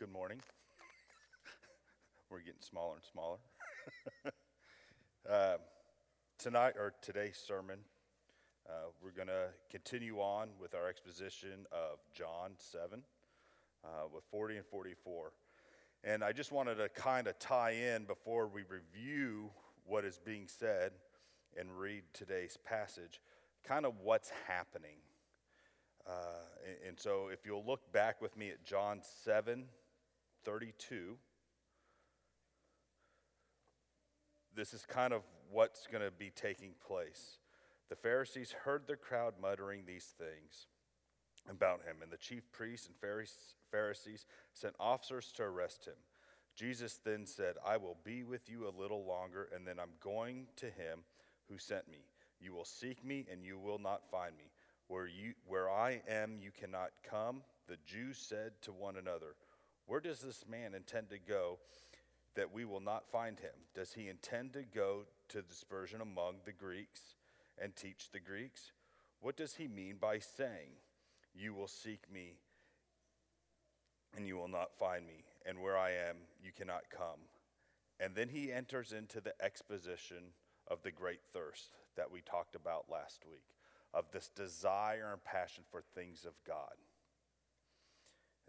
Good morning. We're getting smaller and smaller. uh, tonight, or today's sermon, uh, we're going to continue on with our exposition of John 7 uh, with 40 and 44. And I just wanted to kind of tie in before we review what is being said and read today's passage, kind of what's happening. Uh, and, and so if you'll look back with me at John 7 32, this is kind of what's going to be taking place. The Pharisees heard the crowd muttering these things about him, and the chief priests and Pharisees sent officers to arrest him. Jesus then said, I will be with you a little longer, and then I'm going to him who sent me. You will seek me, and you will not find me. Where, you, where I am, you cannot come. The Jews said to one another, Where does this man intend to go that we will not find him? Does he intend to go to dispersion among the Greeks and teach the Greeks? What does he mean by saying, You will seek me and you will not find me, and where I am, you cannot come? And then he enters into the exposition of the great thirst that we talked about last week, of this desire and passion for things of God.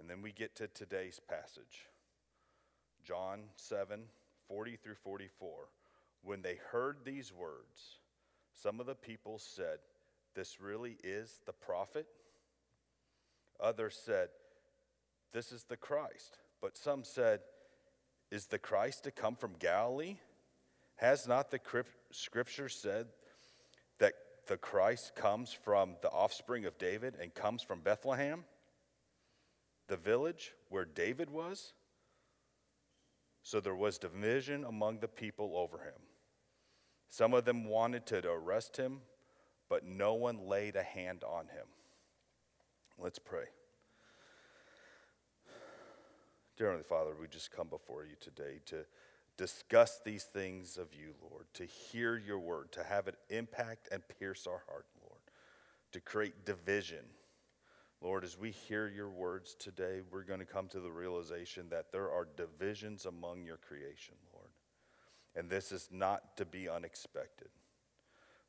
And then we get to today's passage, John 7 40 through 44. When they heard these words, some of the people said, This really is the prophet? Others said, This is the Christ. But some said, Is the Christ to come from Galilee? Has not the scripture said that the Christ comes from the offspring of David and comes from Bethlehem, the village where David was? So there was division among the people over him. Some of them wanted to arrest him, but no one laid a hand on him. Let's pray. Dear Heavenly Father, we just come before you today to discuss these things of you, Lord, to hear your word, to have it impact and pierce our heart, Lord, to create division. Lord, as we hear your words today, we're going to come to the realization that there are divisions among your creation, Lord. And this is not to be unexpected.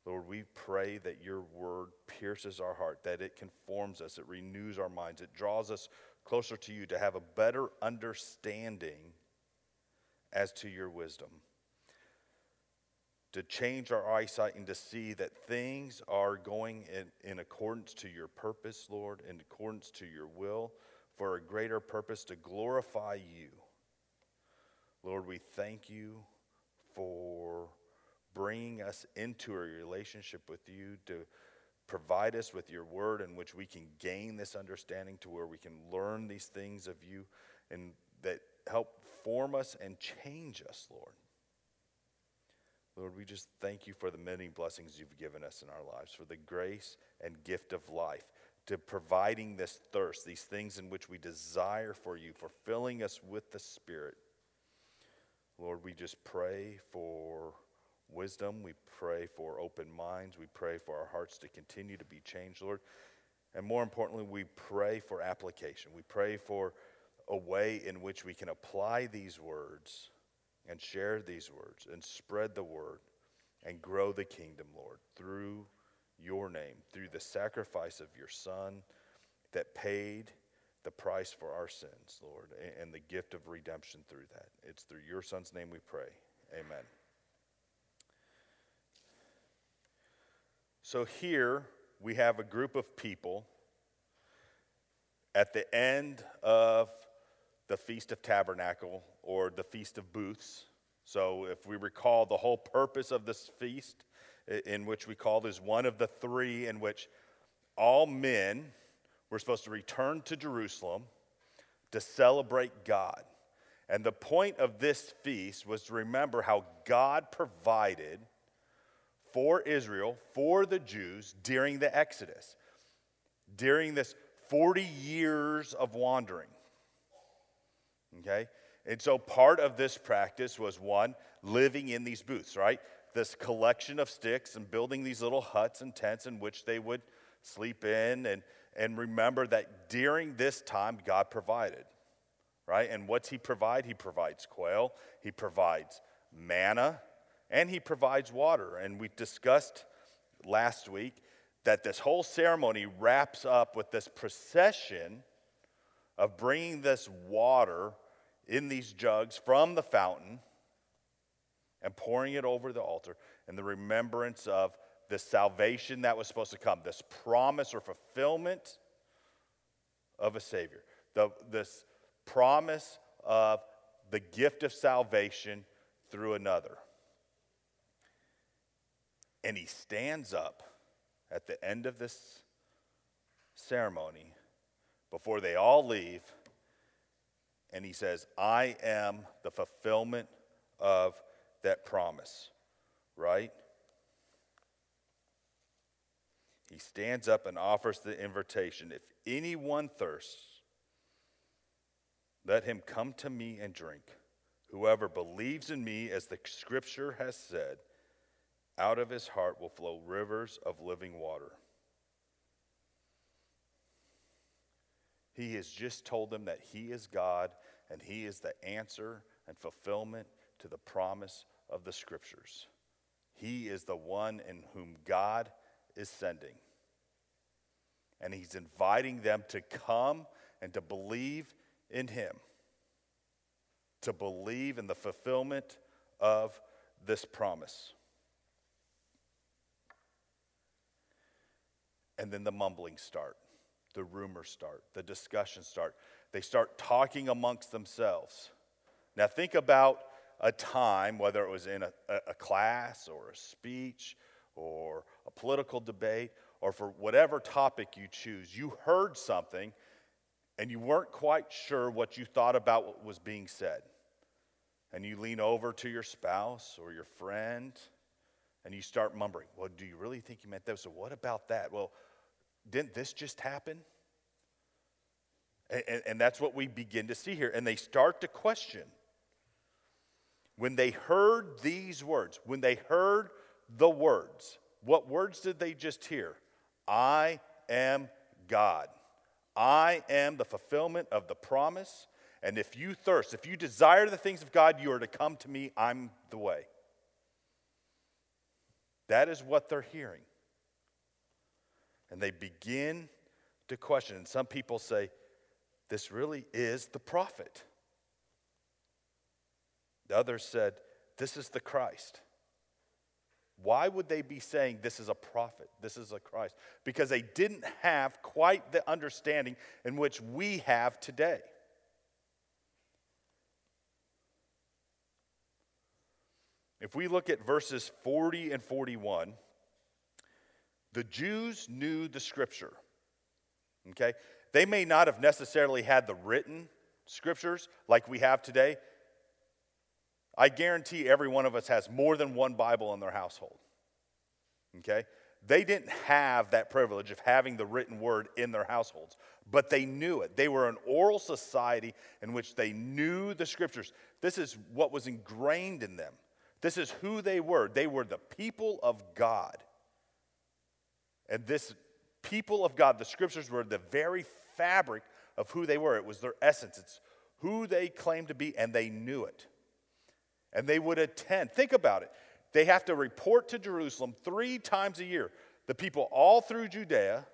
Lord, we pray that your word pierces our heart, that it conforms us, it renews our minds, it draws us closer to you to have a better understanding as to your wisdom. To change our eyesight and to see that things are going in, in accordance to your purpose, Lord, in accordance to your will, for a greater purpose to glorify you. Lord, we thank you for bringing us into a relationship with you to provide us with your word in which we can gain this understanding to where we can learn these things of you and that help form us and change us, Lord. Lord, we just thank you for the many blessings you've given us in our lives, for the grace and gift of life, to providing this thirst, these things in which we desire for you, for filling us with the Spirit. Lord, we just pray for wisdom. We pray for open minds. We pray for our hearts to continue to be changed, Lord. And more importantly, we pray for application. We pray for a way in which we can apply these words and share these words and spread the word and grow the kingdom, Lord, through your name, through the sacrifice of your Son that paid the price for our sins, Lord, and the gift of redemption through that. It's through your Son's name we pray. Amen. So here we have a group of people at the end of the Feast of Tabernacle or the Feast of Booths. So, if we recall, the whole purpose of this feast, in which we call this one of the three, in which all men were supposed to return to Jerusalem to celebrate God. And the point of this feast was to remember how God provided for Israel, for the Jews during the Exodus, during this 40 years of wandering. Okay? And so part of this practice was one, living in these booths, right? This collection of sticks and building these little huts and tents in which they would sleep in and, and remember that during this time, God provided. right? And what's he provide? He provides quail, he provides manna, and he provides water. And we discussed last week that this whole ceremony wraps up with this procession of bringing this water in these jugs from the fountain and pouring it over the altar in the remembrance of the salvation that was supposed to come, this promise or fulfillment of a Savior, the, this promise of the gift of salvation through another. And he stands up at the end of this ceremony before they all leave and he says, I am the fulfillment of that promise, right? He stands up and offers the invitation if anyone thirsts, let him come to me and drink. Whoever believes in me, as the scripture has said, out of his heart will flow rivers of living water. He has just told them that he is God and he is the answer and fulfillment to the promise of the scriptures. He is the one in whom God is sending. And he's inviting them to come and to believe in him, to believe in the fulfillment of this promise. And then the mumblings start, the rumors start, the discussions start. They start talking amongst themselves. Now, think about a time, whether it was in a, a class or a speech or a political debate or for whatever topic you choose, you heard something and you weren't quite sure what you thought about what was being said. And you lean over to your spouse or your friend and you start mumbling, Well, do you really think you meant that? So, what about that? Well, didn't this just happen? And, and, that's what we begin to see here. And they start to question. When they heard these words, when they heard the words, what words did they just hear? I am God. I am the fulfillment of the promise. And if you thirst, if you desire the things of God, you are to come to me. I'm the way. That is what they're hearing. And they begin to question. And some people say, This really is the prophet. The others said, This is the Christ. Why would they be saying this is a prophet? This is a Christ? Because they didn't have quite the understanding in which we have today. If we look at verses 40 and 41, the Jews knew the scripture. Okay? They may not have necessarily had the written scriptures like we have today. I guarantee every one of us has more than one Bible in their household. Okay? They didn't have that privilege of having the written word in their households, but they knew it. They were an oral society in which they knew the scriptures. This is what was ingrained in them. This is who they were. They were the people of God. And this people of God, the scriptures were the very fabric of who they were. It was their essence, it's who they claimed to be, and they knew it. And they would attend. Think about it. They have to report to Jerusalem three times a year. The people all through Judea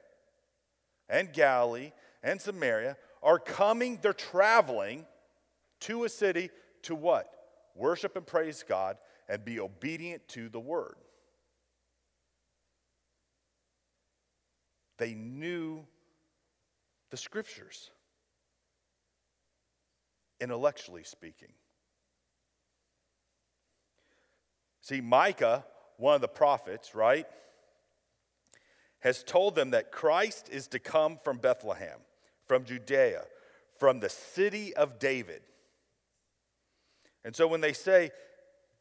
and Galilee and Samaria are coming, they're traveling to a city to what? Worship and praise God and be obedient to the word. They knew the scriptures, intellectually speaking. See, Micah, one of the prophets, right, has told them that Christ is to come from Bethlehem, from Judea, from the city of David. And so when they say,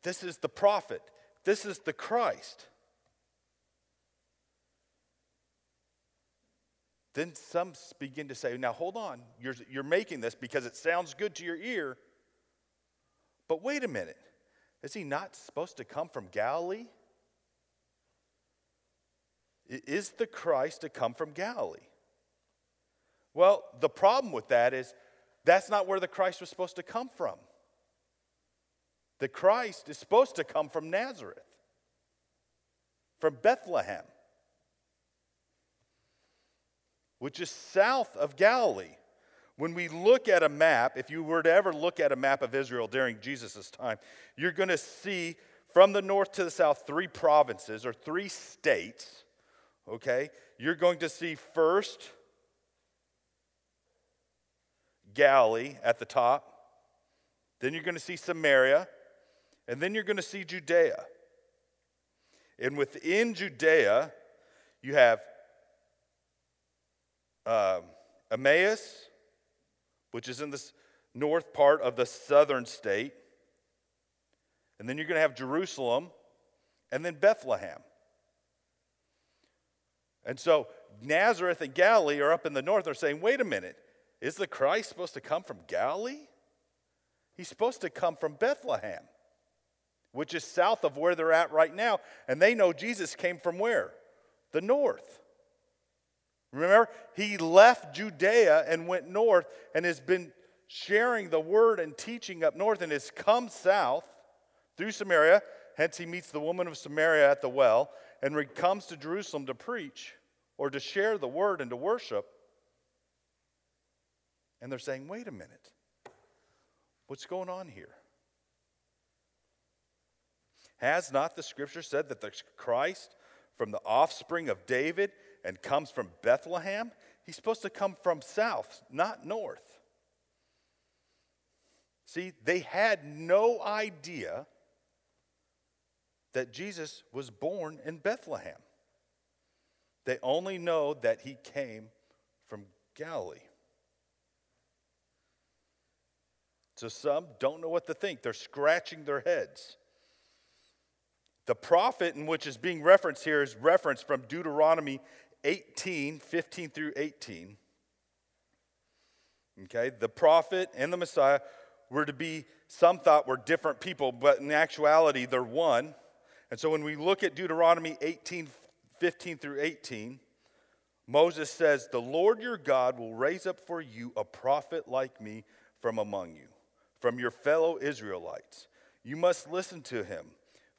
This is the prophet, this is the Christ, Then some begin to say, now hold on, you're, you're making this because it sounds good to your ear. But wait a minute, is he not supposed to come from Galilee? Is the Christ to come from Galilee? Well, the problem with that is That's not where the Christ was supposed to come from. The Christ is supposed to come from Nazareth, from Bethlehem, which is south of Galilee. When we look at a map, if you were to ever look at a map of Israel during Jesus' time, you're going to see from the north to the south three provinces or three states. Okay? You're going to see first Galilee at the top, then you're going to see Samaria, and then you're going to see Judea. And within Judea, you have uh, Emmaus, which is in the north part of the southern state. And then you're going to have Jerusalem, and then Bethlehem. And so Nazareth and Galilee are up in the north. They're saying, wait a minute, is the Christ supposed to come from Galilee? He's supposed to come from Bethlehem which is south of where they're at right now. And they know Jesus came from where? The north. Remember, he left Judea and went north and has been sharing the word and teaching up north and has come south through Samaria. Hence, he meets the woman of Samaria at the well and comes to Jerusalem to preach or to share the word and to worship. And they're saying, wait a minute, what's going on here? Has not the scripture said that the Christ from the offspring of David and comes from Bethlehem? He's supposed to come from south, not north. See, they had no idea that Jesus was born in Bethlehem. They only know that he came from Galilee. So some don't know what to think. They're scratching their heads. The prophet in which is being referenced here is referenced from Deuteronomy 18, 15 through 18. Okay, the prophet and the Messiah were to be, some thought were different people, but in actuality, they're one. And so when we look at Deuteronomy 18, 15 through 18, Moses says, The Lord your God will raise up for you a prophet like me from among you, from your fellow Israelites. You must listen to him.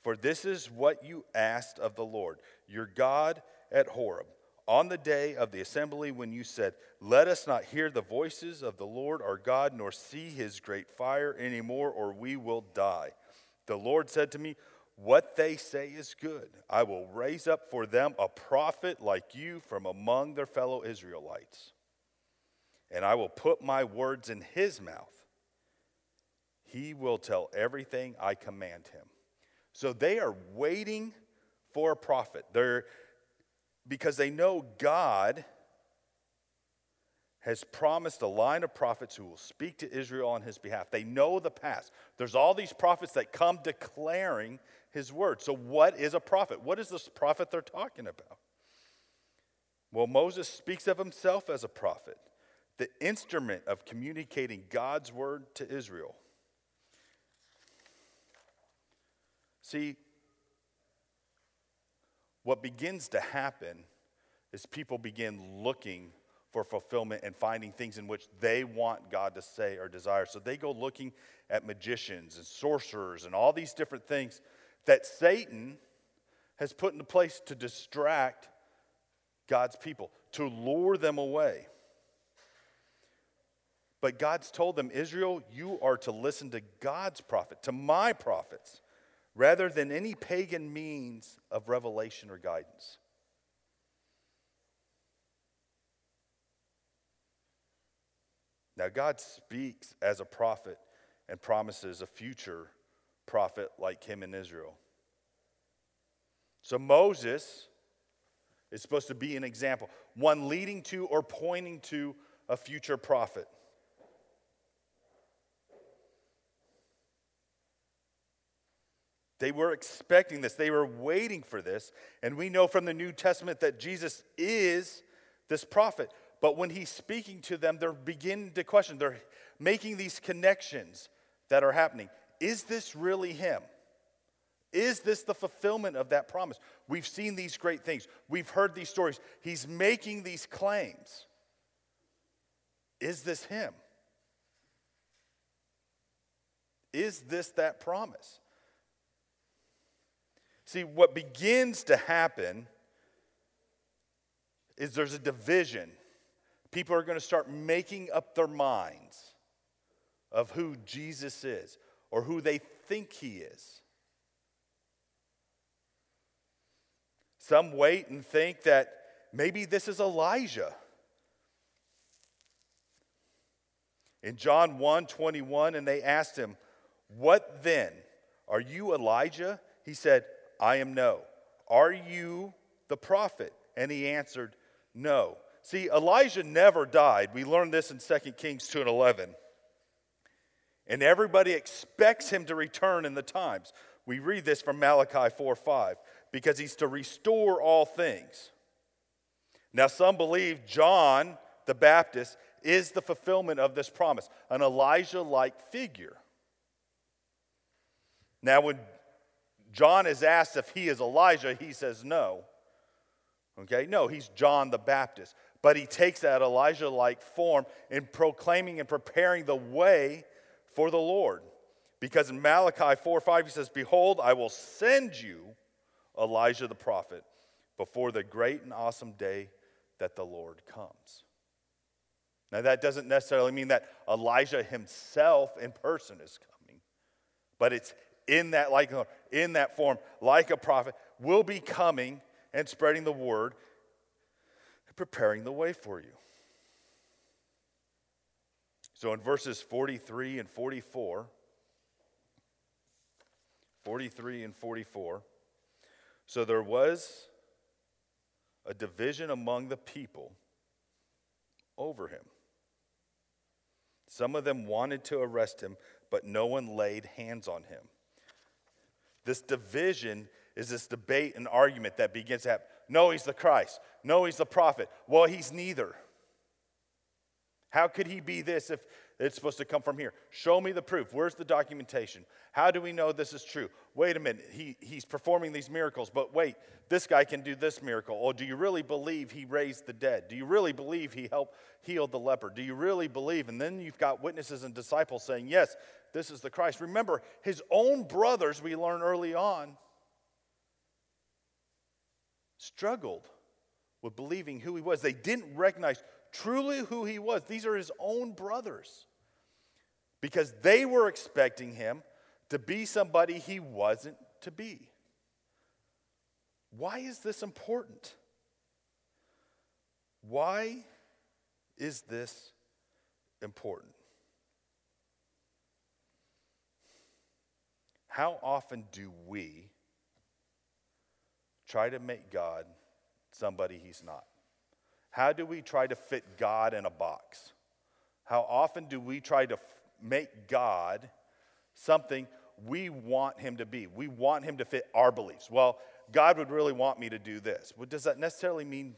For this is what you asked of the Lord, your God at Horeb, on the day of the assembly when you said, Let us not hear the voices of the Lord our God, nor see his great fire anymore, or we will die. The Lord said to me, What they say is good. I will raise up for them a prophet like you from among their fellow Israelites. And I will put my words in his mouth. He will tell everything I command him. So they are waiting for a prophet. They're because they know God has promised a line of prophets who will speak to Israel on his behalf. They know the past. There's all these prophets that come declaring his word. So, what is a prophet? What is this prophet they're talking about? Well, Moses speaks of himself as a prophet, the instrument of communicating God's word to Israel. See, what begins to happen is people begin looking for fulfillment and finding things in which they want God to say or desire. So they go looking at magicians and sorcerers and all these different things that Satan has put into place to distract God's people, to lure them away. But God's told them, Israel, you are to listen to God's prophet, to my prophets rather than any pagan means of revelation or guidance. Now, God speaks as a prophet and promises a future prophet like him in Israel. So, Moses is supposed to be an example, one leading to or pointing to a future prophet. They were expecting this, they were waiting for this. And we know from the New Testament that Jesus is this prophet. But when he's speaking to them, they're beginning to question. They're making these connections that are happening. Is this really him? Is this the fulfillment of that promise? We've seen these great things, we've heard these stories. He's making these claims. Is this him? Is this that promise? See, what begins to happen is there's a division. People are going to start making up their minds of who Jesus is or who they think he is. Some wait and think that maybe this is Elijah. In John 1 21, and they asked him, What then? Are you Elijah? He said, I am no. Are you the prophet? And he answered, No. See, Elijah never died. We learned this in 2 Kings 2 and 11. And everybody expects him to return in the times. We read this from Malachi 4 5, because he's to restore all things. Now, some believe John the Baptist is the fulfillment of this promise, an Elijah like figure. Now, when John is asked if he is Elijah, he says no. Okay, no, he's John the Baptist. But he takes that Elijah like form in proclaiming and preparing the way for the Lord. Because in Malachi 4 5, he says, Behold, I will send you Elijah the prophet before the great and awesome day that the Lord comes. Now, that doesn't necessarily mean that Elijah himself in person is coming, but it's in that like in that form, like a prophet, will be coming and spreading the word preparing the way for you. So in verses 43 and 44, 43 and 44, so there was a division among the people over him. Some of them wanted to arrest him, but no one laid hands on him. This division is this debate and argument that begins to happen. No, he's the Christ. No, he's the prophet. Well, he's neither. How could he be this if it's supposed to come from here? Show me the proof. Where's the documentation? How do we know this is true? Wait a minute, he, he's performing these miracles, but wait, this guy can do this miracle. Or do you really believe he raised the dead? Do you really believe he helped heal the leper? Do you really believe? And then you've got witnesses and disciples saying, yes, this is the Christ. Remember, his own brothers, we learn early on, struggled with believing who he was. They didn't recognize truly who he was. These are his own brothers because they were expecting him to be somebody he wasn't to be. Why is this important? Why is this important? How often do we try to make God somebody he's not? How do we try to fit God in a box? How often do we try to make God something we want him to be? We want him to fit our beliefs. Well, God would really want me to do this. Well, does that necessarily mean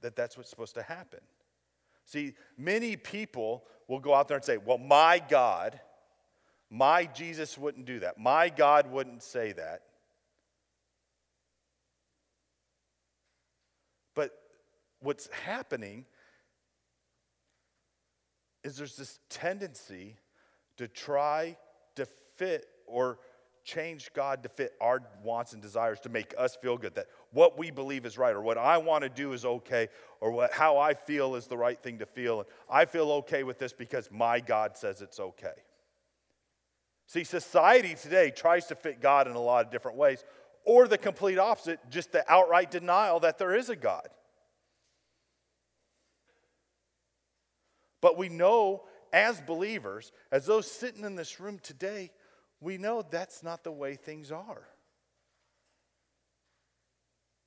that that's what's supposed to happen? See, many people will go out there and say, Well, my God, my Jesus wouldn't do that. My God wouldn't say that. But what's happening is there's this tendency to try to fit or change God to fit our wants and desires to make us feel good that what we believe is right or what I want to do is okay or what how I feel is the right thing to feel and I feel okay with this because my God says it's okay. See society today tries to fit God in a lot of different ways or the complete opposite just the outright denial that there is a God. But we know as believers, as those sitting in this room today, we know that's not the way things are.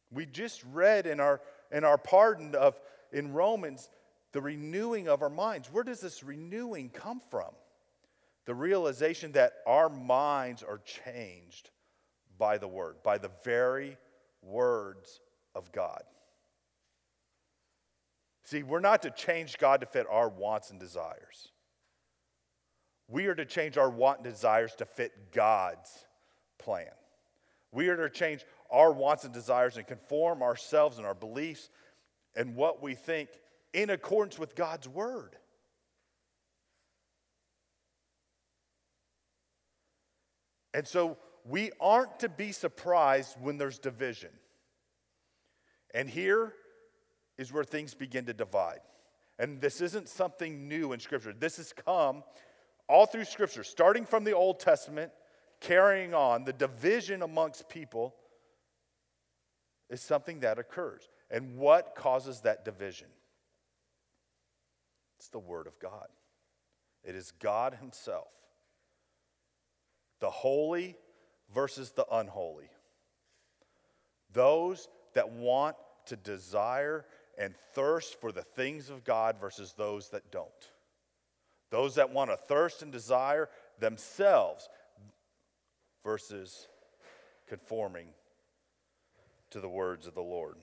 We just read in our, in our pardon of in Romans the renewing of our minds. Where does this renewing come from? The realization that our minds are changed by the word, by the very words of God. See, we're not to change God to fit our wants and desires. We are to change our want and desires to fit God's plan. We are to change our wants and desires and conform ourselves and our beliefs and what we think in accordance with God's word. And so we aren't to be surprised when there's division. And here is where things begin to divide. And this isn't something new in Scripture. This has come all through Scripture, starting from the Old Testament, carrying on. The division amongst people is something that occurs. And what causes that division? It's the Word of God, it is God Himself. The holy versus the unholy. Those that want to desire and thirst for the things of God versus those that don't. Those that want to thirst and desire themselves versus conforming to the words of the Lord.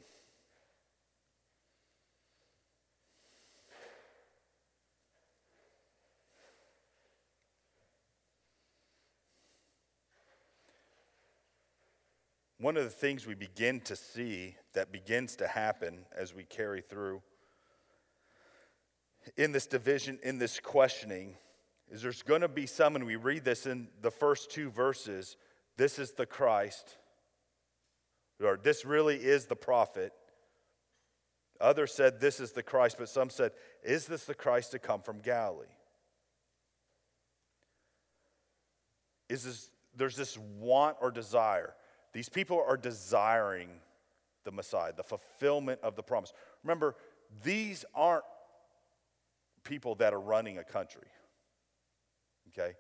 One of the things we begin to see that begins to happen as we carry through in this division, in this questioning, is there's going to be some, and we read this in the first two verses this is the Christ, or this really is the prophet. Others said this is the Christ, but some said, is this the Christ to come from Galilee? Is this, there's this want or desire. These people are desiring the Messiah, the fulfillment of the promise. Remember, these aren't people that are running a country. Okay?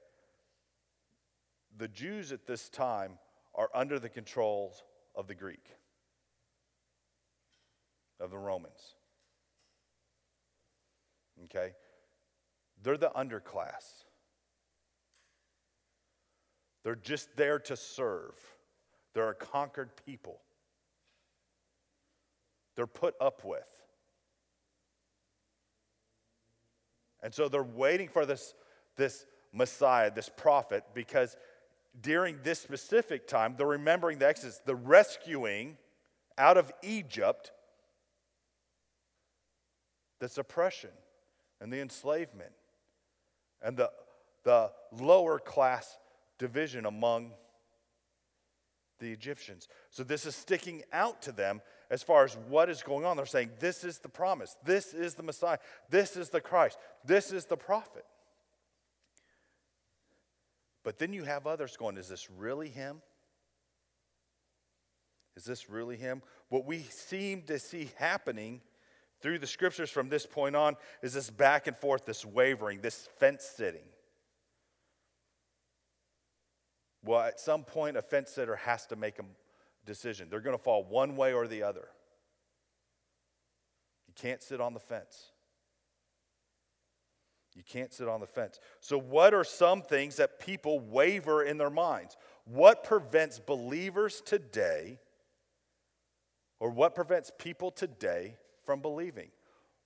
The Jews at this time are under the controls of the Greek, of the Romans. Okay? They're the underclass. They're just there to serve. They're a conquered people. They're put up with. And so they're waiting for this, this Messiah, this prophet, because during this specific time, they're remembering the Exodus, the rescuing out of Egypt, the suppression and the enslavement and the, the lower class division among the Egyptians. So this is sticking out to them as far as what is going on. They're saying, This is the promise. This is the Messiah. This is the Christ. This is the prophet. But then you have others going, Is this really him? Is this really him? What we seem to see happening through the scriptures from this point on is this back and forth, this wavering, this fence sitting. Well, at some point, a fence sitter has to make a decision. They're going to fall one way or the other. You can't sit on the fence. You can't sit on the fence. So, what are some things that people waver in their minds? What prevents believers today, or what prevents people today from believing?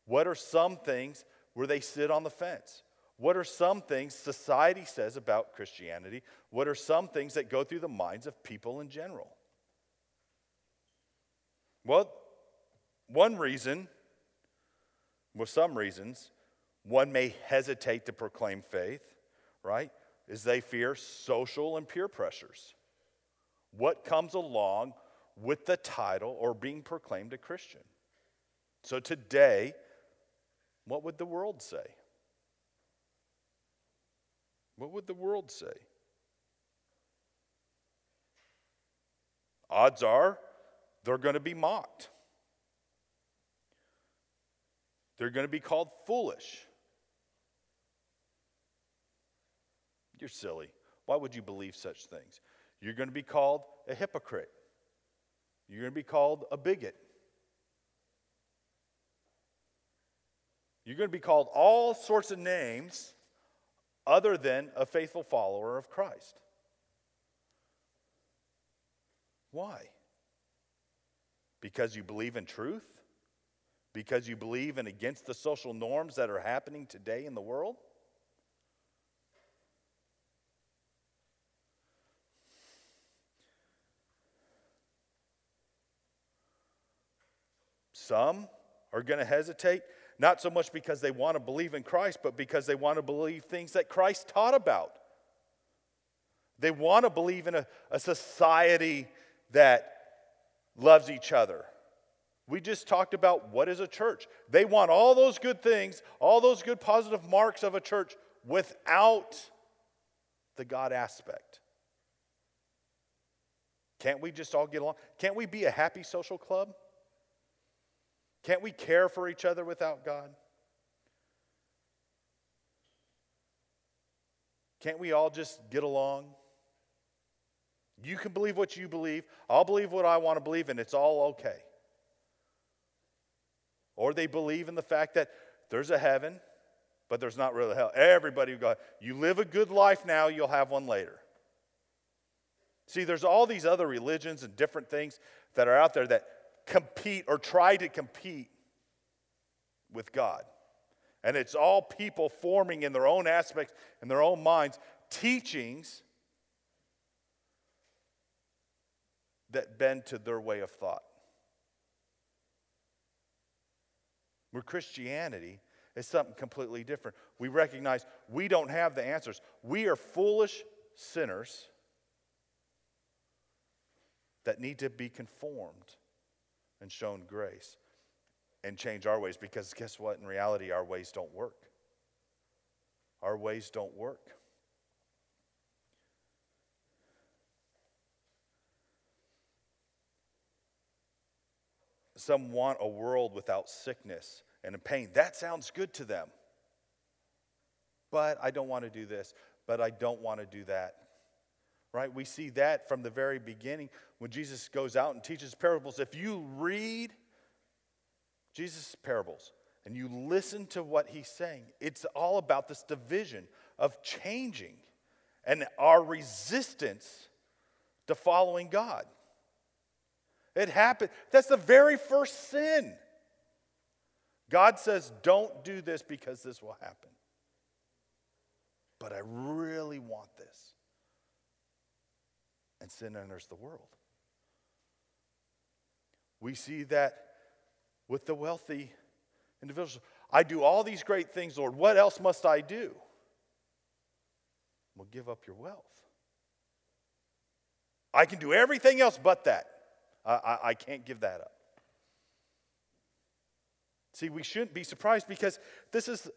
What are some things where they sit on the fence? What are some things society says about Christianity? What are some things that go through the minds of people in general? Well, one reason, with some reasons, one may hesitate to proclaim faith, right? Is they fear social and peer pressures. What comes along with the title or being proclaimed a Christian? So today, what would the world say? What would the world say? Odds are they're going to be mocked. They're going to be called foolish. You're silly. Why would you believe such things? You're going to be called a hypocrite. You're going to be called a bigot. You're going to be called all sorts of names other than a faithful follower of Christ. Why? Because you believe in truth? Because you believe in against the social norms that are happening today in the world? Some are going to hesitate not so much because they want to believe in Christ, but because they want to believe things that Christ taught about. They want to believe in a, a society that loves each other. We just talked about what is a church. They want all those good things, all those good positive marks of a church without the God aspect. Can't we just all get along? Can't we be a happy social club? Can't we care for each other without God? Can't we all just get along? You can believe what you believe. I'll believe what I want to believe, and it's all okay. Or they believe in the fact that there's a heaven, but there's not really hell. Everybody go, you live a good life now, you'll have one later. See, there's all these other religions and different things that are out there that compete or try to compete with God. And it's all people forming in their own aspects, in their own minds, teachings that bend to their way of thought. Where Christianity is something completely different. We recognize we don't have the answers. We are foolish sinners that need to be conformed and shown grace and change our ways because guess what? In reality, our ways don't work. Our ways don't work. Some want a world without sickness and pain. That sounds good to them. But I don't want to do this, but I don't want to do that. Right? We see that from the very beginning when Jesus goes out and teaches parables. If you read Jesus' parables and you listen to what he's saying, it's all about this division of changing and our resistance to following God. It happened. That's the very first sin. God says, Don't do this because this will happen. But I really want this. And sin enters the world. We see that with the wealthy individuals. I do all these great things, Lord. What else must I do? Well, give up your wealth. I can do everything else but that. I, I, can't give that up. See, we shouldn't be surprised because this is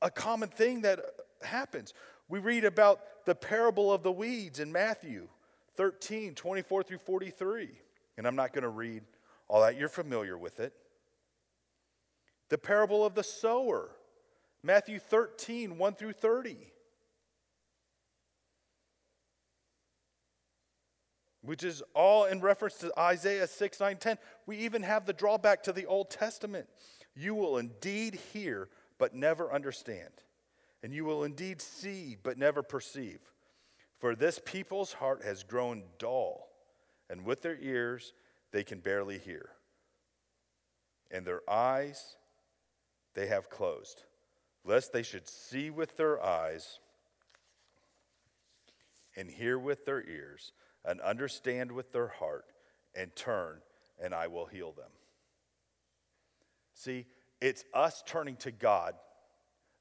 a common thing that happens. We read about the parable of the weeds in Matthew 13, 24 through 43. And I'm not going to read all that, you're familiar with it. The parable of the sower, Matthew 13, 1 through 30. Which is all in reference to Isaiah 6, 9, 10. We even have the drawback to the Old Testament. You will indeed hear, but never understand. And you will indeed see, but never perceive. For this people's heart has grown dull, and with their ears they can barely hear. And their eyes they have closed, lest they should see with their eyes and hear with their ears and understand with their heart and turn, and I will heal them. See, it's us turning to God,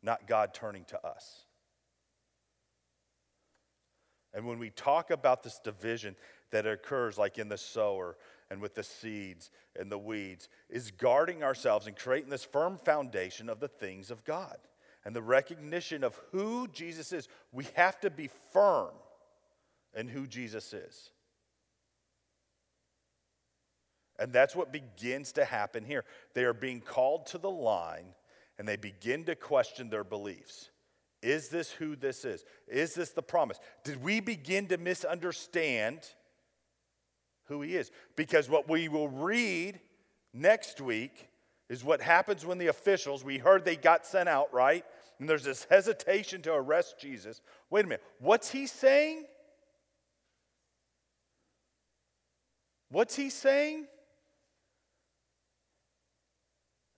not God turning to us. And when we talk about this division that occurs, like in the sower and with the seeds and the weeds, is guarding ourselves and creating this firm foundation of the things of God and the recognition of who Jesus is. We have to be firm in who Jesus is. And that's what begins to happen here. They are being called to the line and they begin to question their beliefs. Is this who this is? Is this the promise? Did we begin to misunderstand who he is? Because what we will read next week is what happens when the officials, we heard they got sent out, right? And there's this hesitation to arrest Jesus. Wait a minute, what's he saying? What's he saying?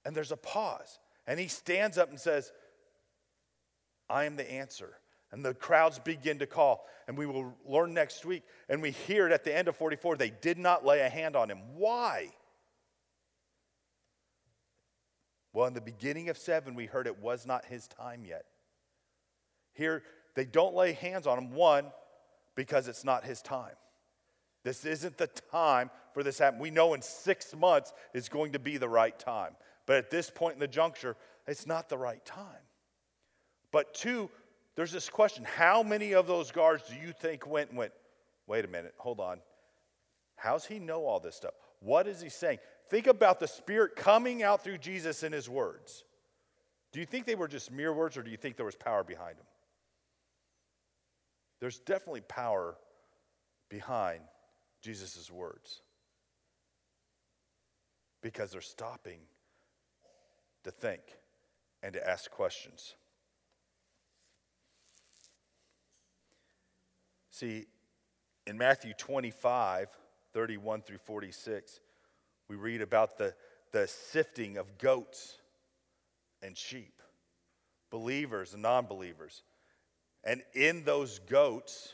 And there's a pause. And he stands up and says, I am the answer. And the crowds begin to call. And we will learn next week. And we hear it at the end of 44 they did not lay a hand on him. Why? Well, in the beginning of 7, we heard it was not his time yet. Here, they don't lay hands on him, one, because it's not his time. This isn't the time for this to happen. We know in six months is going to be the right time. But at this point in the juncture, it's not the right time. But two, there's this question how many of those guards do you think went went, wait a minute, hold on. How's he know all this stuff? What is he saying? Think about the Spirit coming out through Jesus in his words. Do you think they were just mere words or do you think there was power behind them? There's definitely power behind Jesus' words because they're stopping to think and to ask questions. See, in Matthew 25, 31 through 46, we read about the, the sifting of goats and sheep, believers and non believers. And in those goats,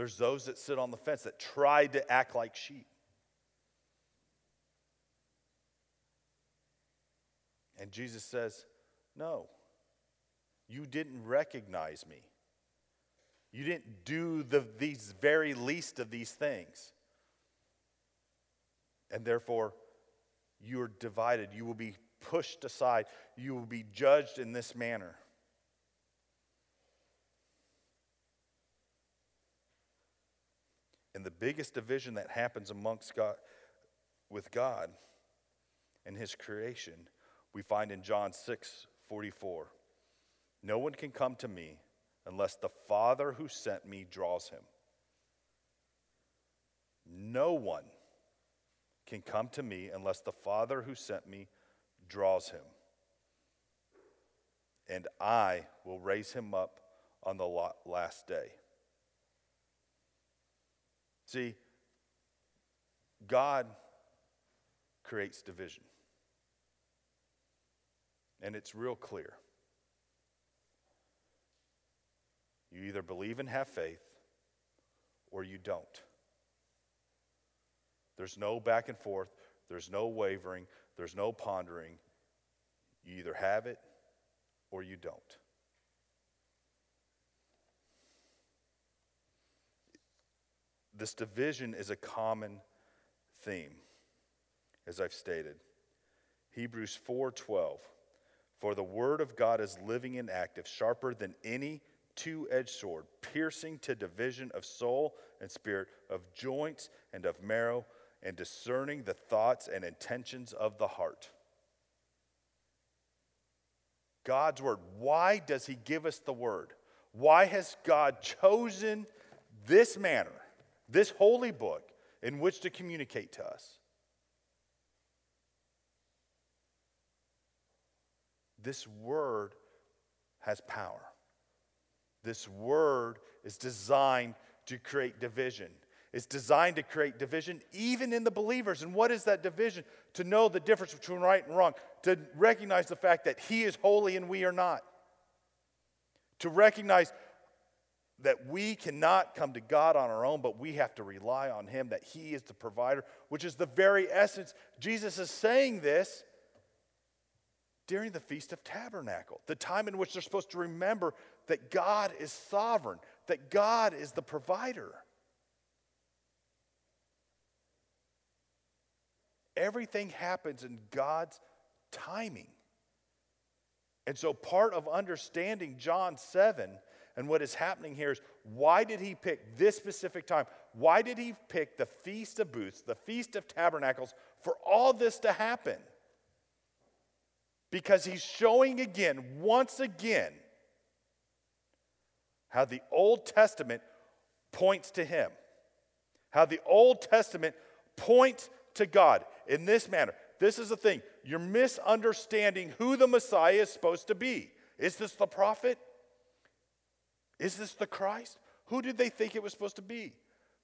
there's those that sit on the fence that tried to act like sheep. And Jesus says, No, you didn't recognize me. You didn't do the, these very least of these things. And therefore, you are divided. You will be pushed aside. You will be judged in this manner. And the biggest division that happens amongst God with God and his creation, we find in John 6 44. No one can come to me unless the Father who sent me draws him. No one can come to me unless the Father who sent me draws him. And I will raise him up on the last day. See, God creates division. And it's real clear. You either believe and have faith or you don't. There's no back and forth, there's no wavering, there's no pondering. You either have it or you don't. This division is a common theme, as I've stated. Hebrews 4:12 For the word of God is living and active, sharper than any two-edged sword, piercing to division of soul and spirit, of joints and of marrow, and discerning the thoughts and intentions of the heart. God's word. Why does he give us the word? Why has God chosen this manner this holy book in which to communicate to us. This word has power. This word is designed to create division. It's designed to create division even in the believers. And what is that division? To know the difference between right and wrong, to recognize the fact that He is holy and we are not, to recognize that we cannot come to God on our own, but we have to rely on Him, that He is the provider, which is the very essence. Jesus is saying this during the Feast of Tabernacle, the time in which they're supposed to remember that God is sovereign, that God is the provider. Everything happens in God's timing. And so, part of understanding John 7 and what is happening here is why did he pick this specific time? Why did he pick the Feast of Booths, the Feast of Tabernacles, for all this to happen? Because he's showing again, once again, how the Old Testament points to him, how the Old Testament points to God in this manner. This is the thing you're misunderstanding who the Messiah is supposed to be. Is this the prophet? Is this the Christ? Who did they think it was supposed to be?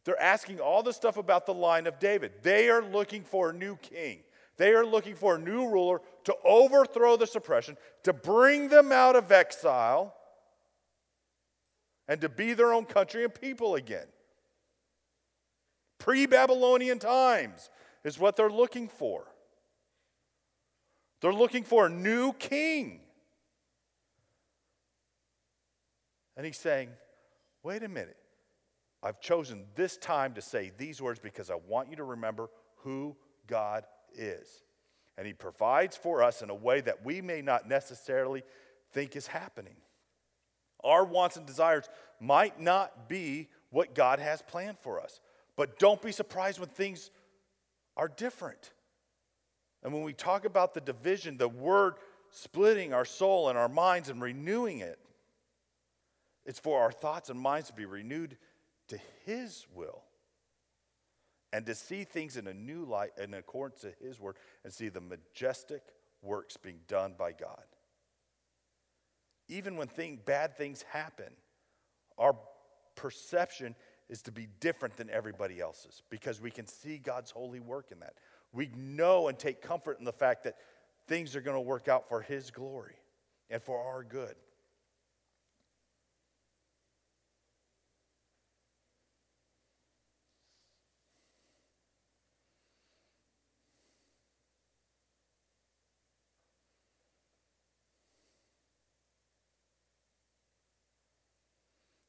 They're asking all the stuff about the line of David. They are looking for a new king. They are looking for a new ruler to overthrow the suppression, to bring them out of exile, and to be their own country and people again. Pre Babylonian times is what they're looking for. They're looking for a new king. And he's saying, wait a minute. I've chosen this time to say these words because I want you to remember who God is. And He provides for us in a way that we may not necessarily think is happening. Our wants and desires might not be what God has planned for us. But don't be surprised when things are different. And when we talk about the division, the word splitting our soul and our minds and renewing it, it's for our thoughts and minds to be renewed to His will and to see things in a new light in accordance to His word and see the majestic works being done by God. Even when thing, bad things happen, our perception is to be different than everybody else's because we can see God's holy work in that. We know and take comfort in the fact that things are going to work out for His glory and for our good.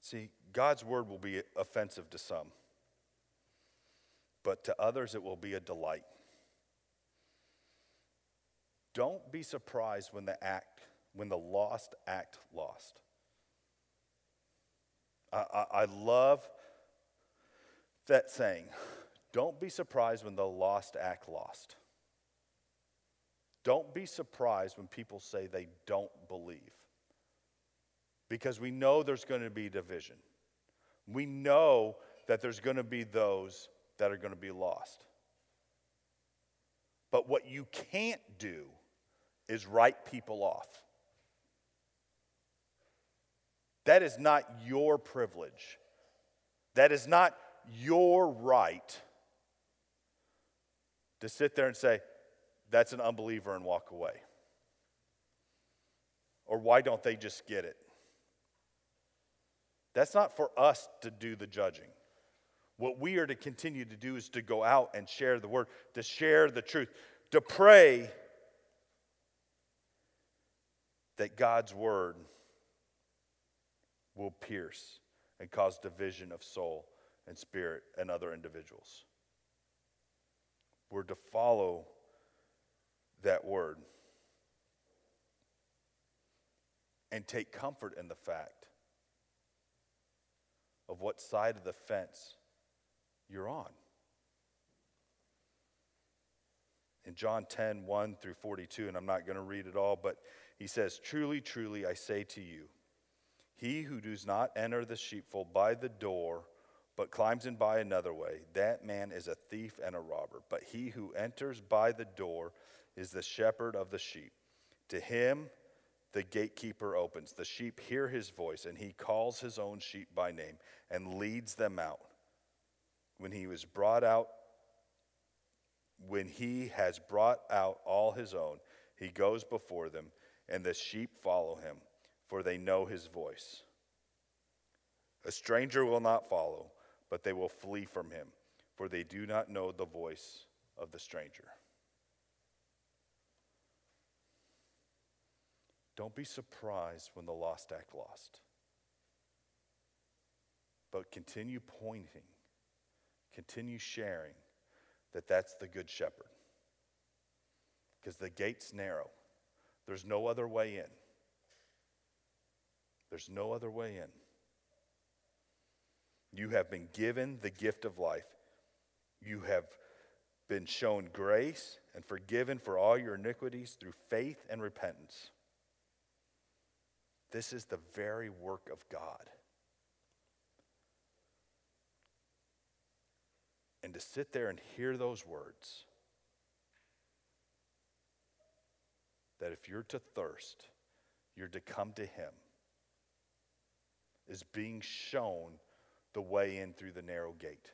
See, God's word will be offensive to some, but to others it will be a delight. Don't be surprised when the act, when the lost act lost. I, I, I love that saying. Don't be surprised when the lost act lost. Don't be surprised when people say they don't believe because we know there's going to be division. We know that there's going to be those that are going to be lost. But what you can't do is write people off. That is not your privilege. That is not your right to sit there and say, that's an unbeliever and walk away. Or why don't they just get it? That's not for us to do the judging. What we are to continue to do is to go out and share the word, to share the truth, to pray that God's word will pierce and cause division of soul and spirit and other individuals. We're to follow that word and take comfort in the fact of what side of the fence you're on. In John 10, 1 through 42, and I'm not going to read it all, but he says, Truly, truly, I say to you, he who does not enter the sheepfold by the door, but climbs in by another way, that man is a thief and a robber. But he who enters by the door is the shepherd of the sheep. To him, the gatekeeper opens. The sheep hear his voice, and he calls his own sheep by name and leads them out. When he was brought out, when he has brought out all his own, he goes before them, and the sheep follow him, for they know his voice. A stranger will not follow, but they will flee from him, for they do not know the voice of the stranger. Don't be surprised when the lost act lost. But continue pointing, continue sharing that that's the good shepherd. Because the gate's narrow, there's no other way in. There's no other way in. You have been given the gift of life. You have been shown grace and forgiven for all your iniquities through faith and repentance. This is the very work of God. And to sit there and hear those words that if you're to thirst, you're to come to Him, is being shown the way in through the narrow gate.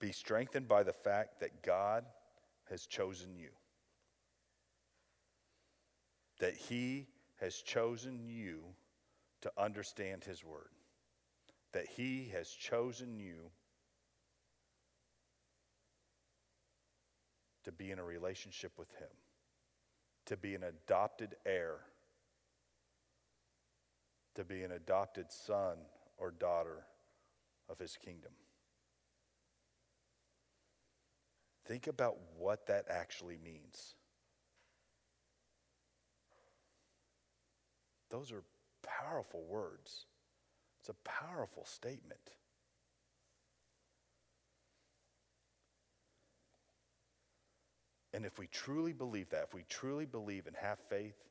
Be strengthened by the fact that God has chosen you. That He has chosen you to understand His Word. That He has chosen you to be in a relationship with Him, to be an adopted heir to be an adopted son or daughter of his kingdom. Think about what that actually means. Those are powerful words. It's a powerful statement. And if we truly believe that, if we truly believe and have faith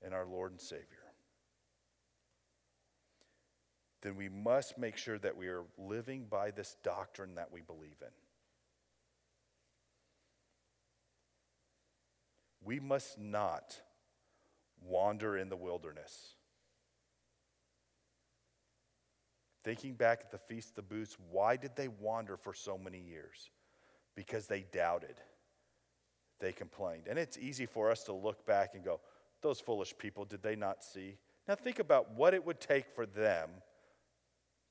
in our Lord and Savior, then we must make sure that we are living by this doctrine that we believe in. We must not wander in the wilderness. Thinking back at the Feast of the Booths, why did they wander for so many years? Because they doubted they complained. And it's easy for us to look back and go, those foolish people, did they not see? Now think about what it would take for them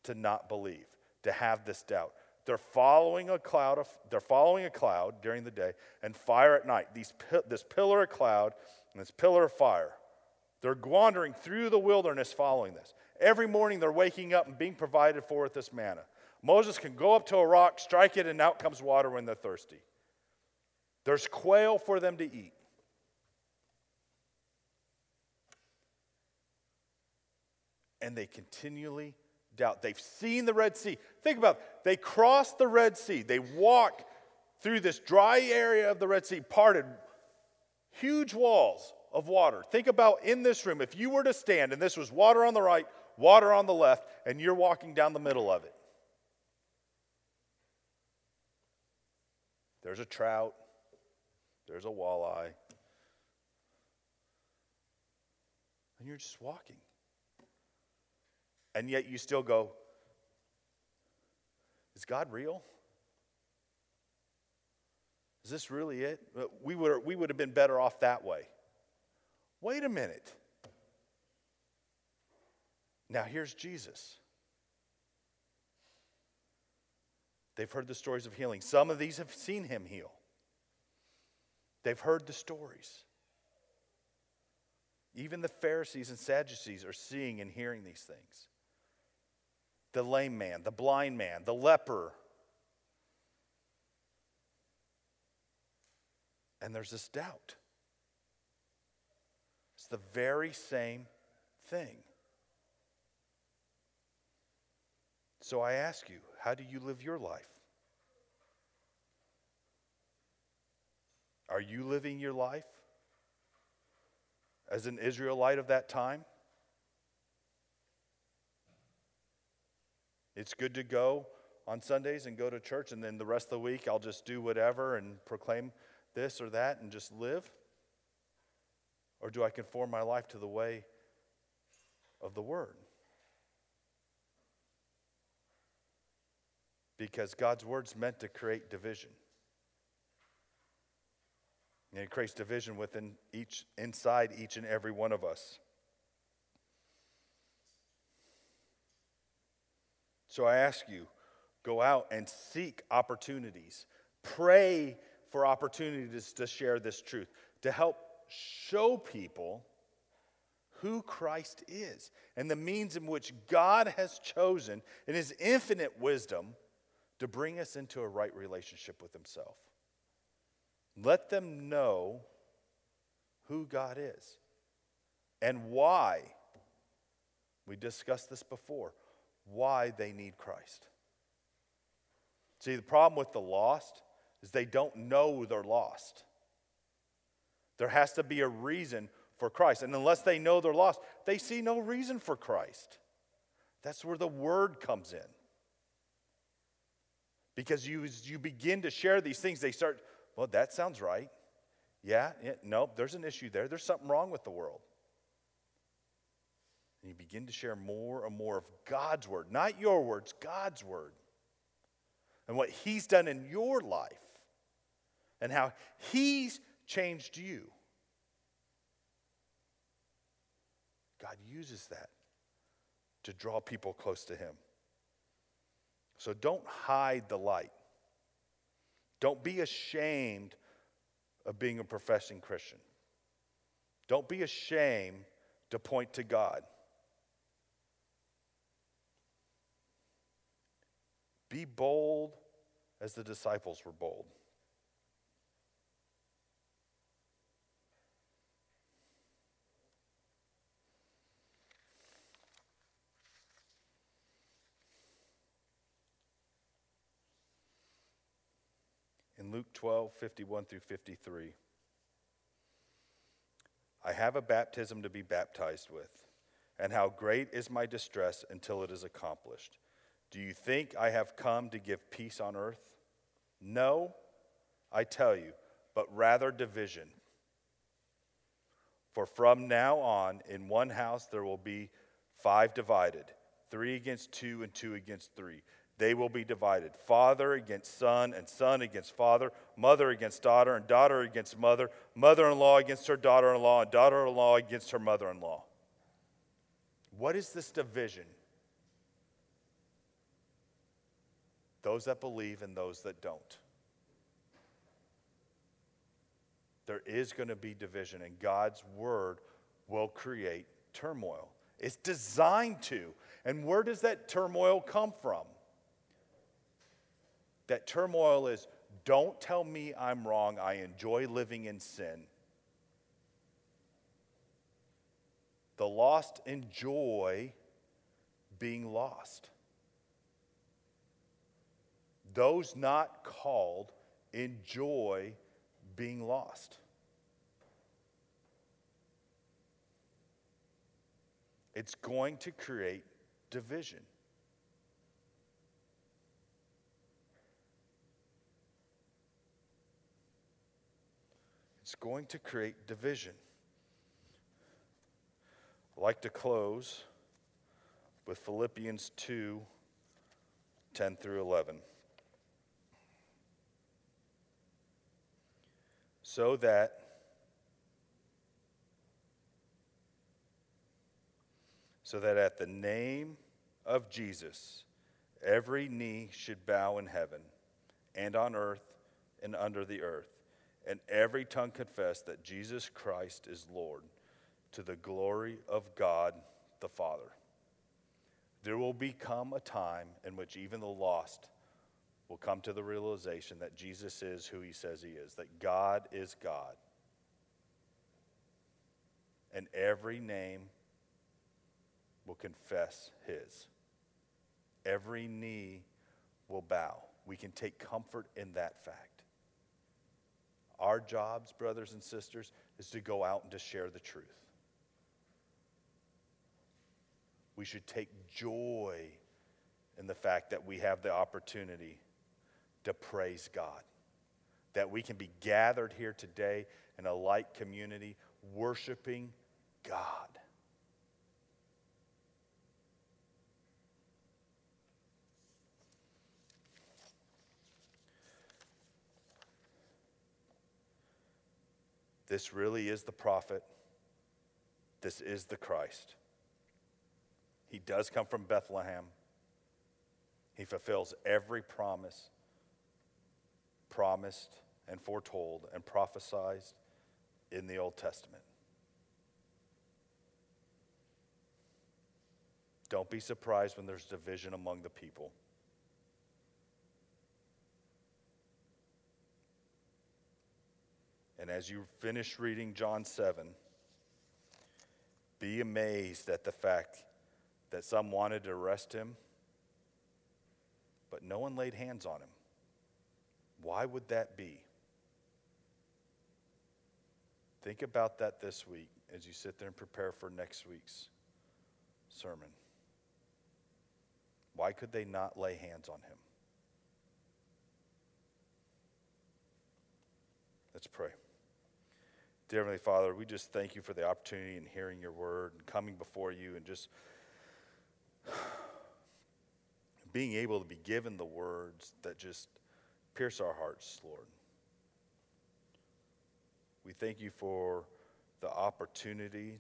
to not believe, to have this doubt. They're following a cloud of, they're following a cloud during the day and fire at night. These, this pillar of cloud and this pillar of fire. They're wandering through the wilderness following this. Every morning they're waking up and being provided for with this manna. Moses can go up to a rock, strike it, and out comes water when they're thirsty. There's quail for them to eat. And they continually doubt. They've seen the Red Sea. Think about it. They crossed the Red Sea. They walk through this dry area of the Red Sea, parted huge walls of water. Think about in this room, if you were to stand and this was water on the right, water on the left, and you're walking down the middle of it. There's a trout, there's a walleye. And you're just walking. And yet you still go, Is God real? Is this really it? We would, we would have been better off that way. Wait a minute. Now here's Jesus. They've heard the stories of healing. Some of these have seen him heal. They've heard the stories. Even the Pharisees and Sadducees are seeing and hearing these things. The lame man, the blind man, the leper. And there's this doubt. It's the very same thing. So I ask you, how do you live your life? Are you living your life as an Israelite of that time? It's good to go on Sundays and go to church, and then the rest of the week I'll just do whatever and proclaim this or that and just live? Or do I conform my life to the way of the Word? Because God's Word's meant to create division. And it creates division within each, inside each and every one of us. So I ask you, go out and seek opportunities. Pray for opportunities to share this truth, to help show people who Christ is and the means in which God has chosen in his infinite wisdom to bring us into a right relationship with himself. Let them know who God is and why. We discussed this before why they need Christ. See, the problem with the lost is they don't know they're lost. There has to be a reason for Christ. And unless they know they're lost, they see no reason for Christ. That's where the word comes in. Because you, you begin to share these things, they start, well, that sounds right. Yeah, yeah, no, there's an issue there. There's something wrong with the world. And you begin to share more and more of God's word, not your words, God's word. And what He's done in your life and how He's changed you. God uses that to draw people close to Him. So don't hide the light. Don't be ashamed of being a professing Christian. Don't be ashamed to point to God. Be bold as the disciples were bold. In Luke 12, 51 through 53, I have a baptism to be baptized with, and how great is my distress until it is accomplished. Do you think I have come to give peace on earth? No, I tell you, but rather division. For from now on, in one house there will be five divided three against two, and two against three. They will be divided father against son, and son against father, mother against daughter, and daughter against mother, mother in law against her daughter in law, and daughter in law against her mother in law. What is this division? Those that believe and those that don't. There is going to be division, and God's word will create turmoil. It's designed to. And where does that turmoil come from? That turmoil is don't tell me I'm wrong. I enjoy living in sin. The lost enjoy being lost. Those not called enjoy being lost. It's going to create division. It's going to create division. I'd like to close with Philippians 2 10 through 11. So that so that at the name of Jesus every knee should bow in heaven and on earth and under the earth and every tongue confess that Jesus Christ is Lord to the glory of God the Father. There will become a time in which even the lost will come to the realization that Jesus is who he says he is, that God is God. And every name will confess his. Every knee will bow. We can take comfort in that fact. Our jobs, brothers and sisters, is to go out and to share the truth. We should take joy in the fact that we have the opportunity to praise God. That we can be gathered here today in a light community worshiping God. This really is the prophet. This is the Christ. He does come from Bethlehem. He fulfills every promise promised and foretold and prophesied in the Old Testament. Don't be surprised when there's division among the people. And as you finish reading John 7, be amazed at the fact that some wanted to arrest him, but no one laid hands on him. Why would that be? Think about that this week as you sit there and prepare for next week's sermon. Why could they not lay hands on him? Let's pray. Dear Heavenly Father, we just thank you for the opportunity and hearing your word and coming before you and just being able to be given the words that just Pierce our hearts, Lord. We thank you for the opportunity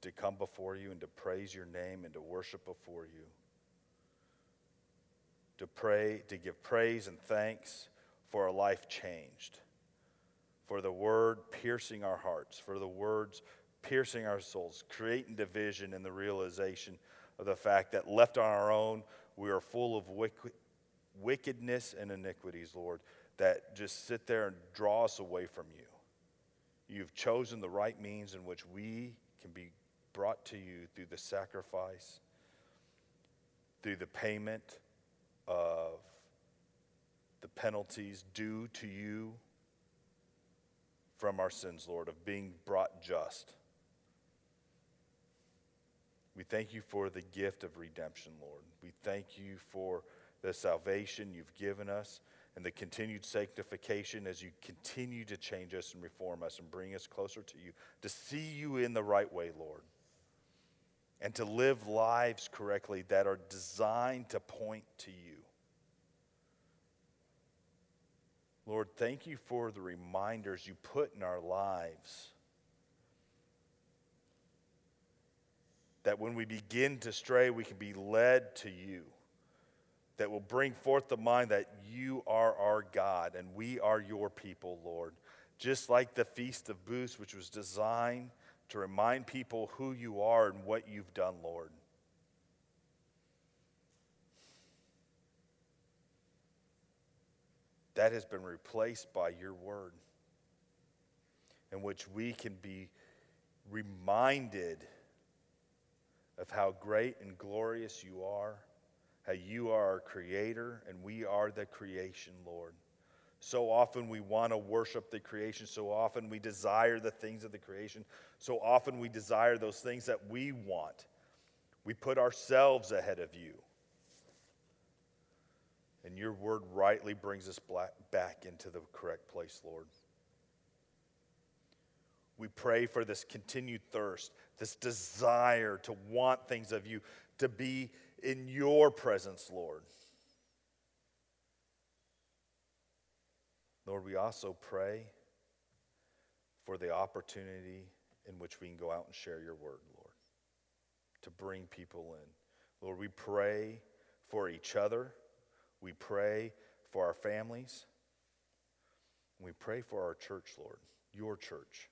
to come before you and to praise your name and to worship before you. To pray, to give praise and thanks for a life changed, for the word piercing our hearts, for the words piercing our souls, creating division in the realization of the fact that left on our own, we are full of wickedness and iniquities, Lord, that just sit there and draw us away from you. You've chosen the right means in which we can be brought to you through the sacrifice, through the payment of the penalties due to you from our sins, Lord, of being brought just. We thank you for the gift of redemption, Lord. We thank you for the salvation you've given us and the continued sanctification as you continue to change us and reform us and bring us closer to you, to see you in the right way, Lord, and to live lives correctly that are designed to point to you. Lord, thank you for the reminders you put in our lives. That when we begin to stray, we can be led to you. That will bring forth the mind that you are our God and we are your people, Lord. Just like the Feast of Booths, which was designed to remind people who you are and what you've done, Lord. that has been replaced by your word, in which we can be reminded of how great and glorious you are, how you are our creator, and we are the creation, Lord. So often we want to worship the creation. So often we desire the things of the creation. So often we desire those things that we want. We put ourselves ahead of you. And your word rightly brings us back into the correct place, Lord. We pray for this continued thirst, this desire to want things of you, to be in your presence, Lord. Lord, we also pray for the opportunity in which we can go out and share your word, Lord, to bring people in. Lord, we pray for each other. We pray for our families. We pray for our church, Lord, your church.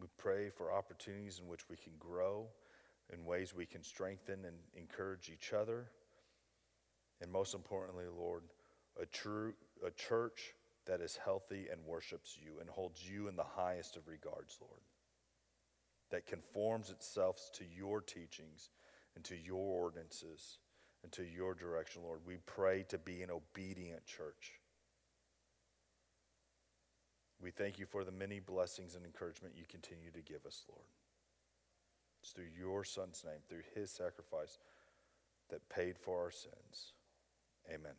We pray for opportunities in which we can grow, in ways we can strengthen and encourage each other. And most importantly, Lord, a, true, a church that is healthy and worships you and holds you in the highest of regards, Lord, that conforms itself to your teachings and to your ordinances and to your direction, Lord. We pray to be an obedient church. We thank you for the many blessings and encouragement you continue to give us, Lord. It's through your Son's name, through his sacrifice that paid for our sins. Amen.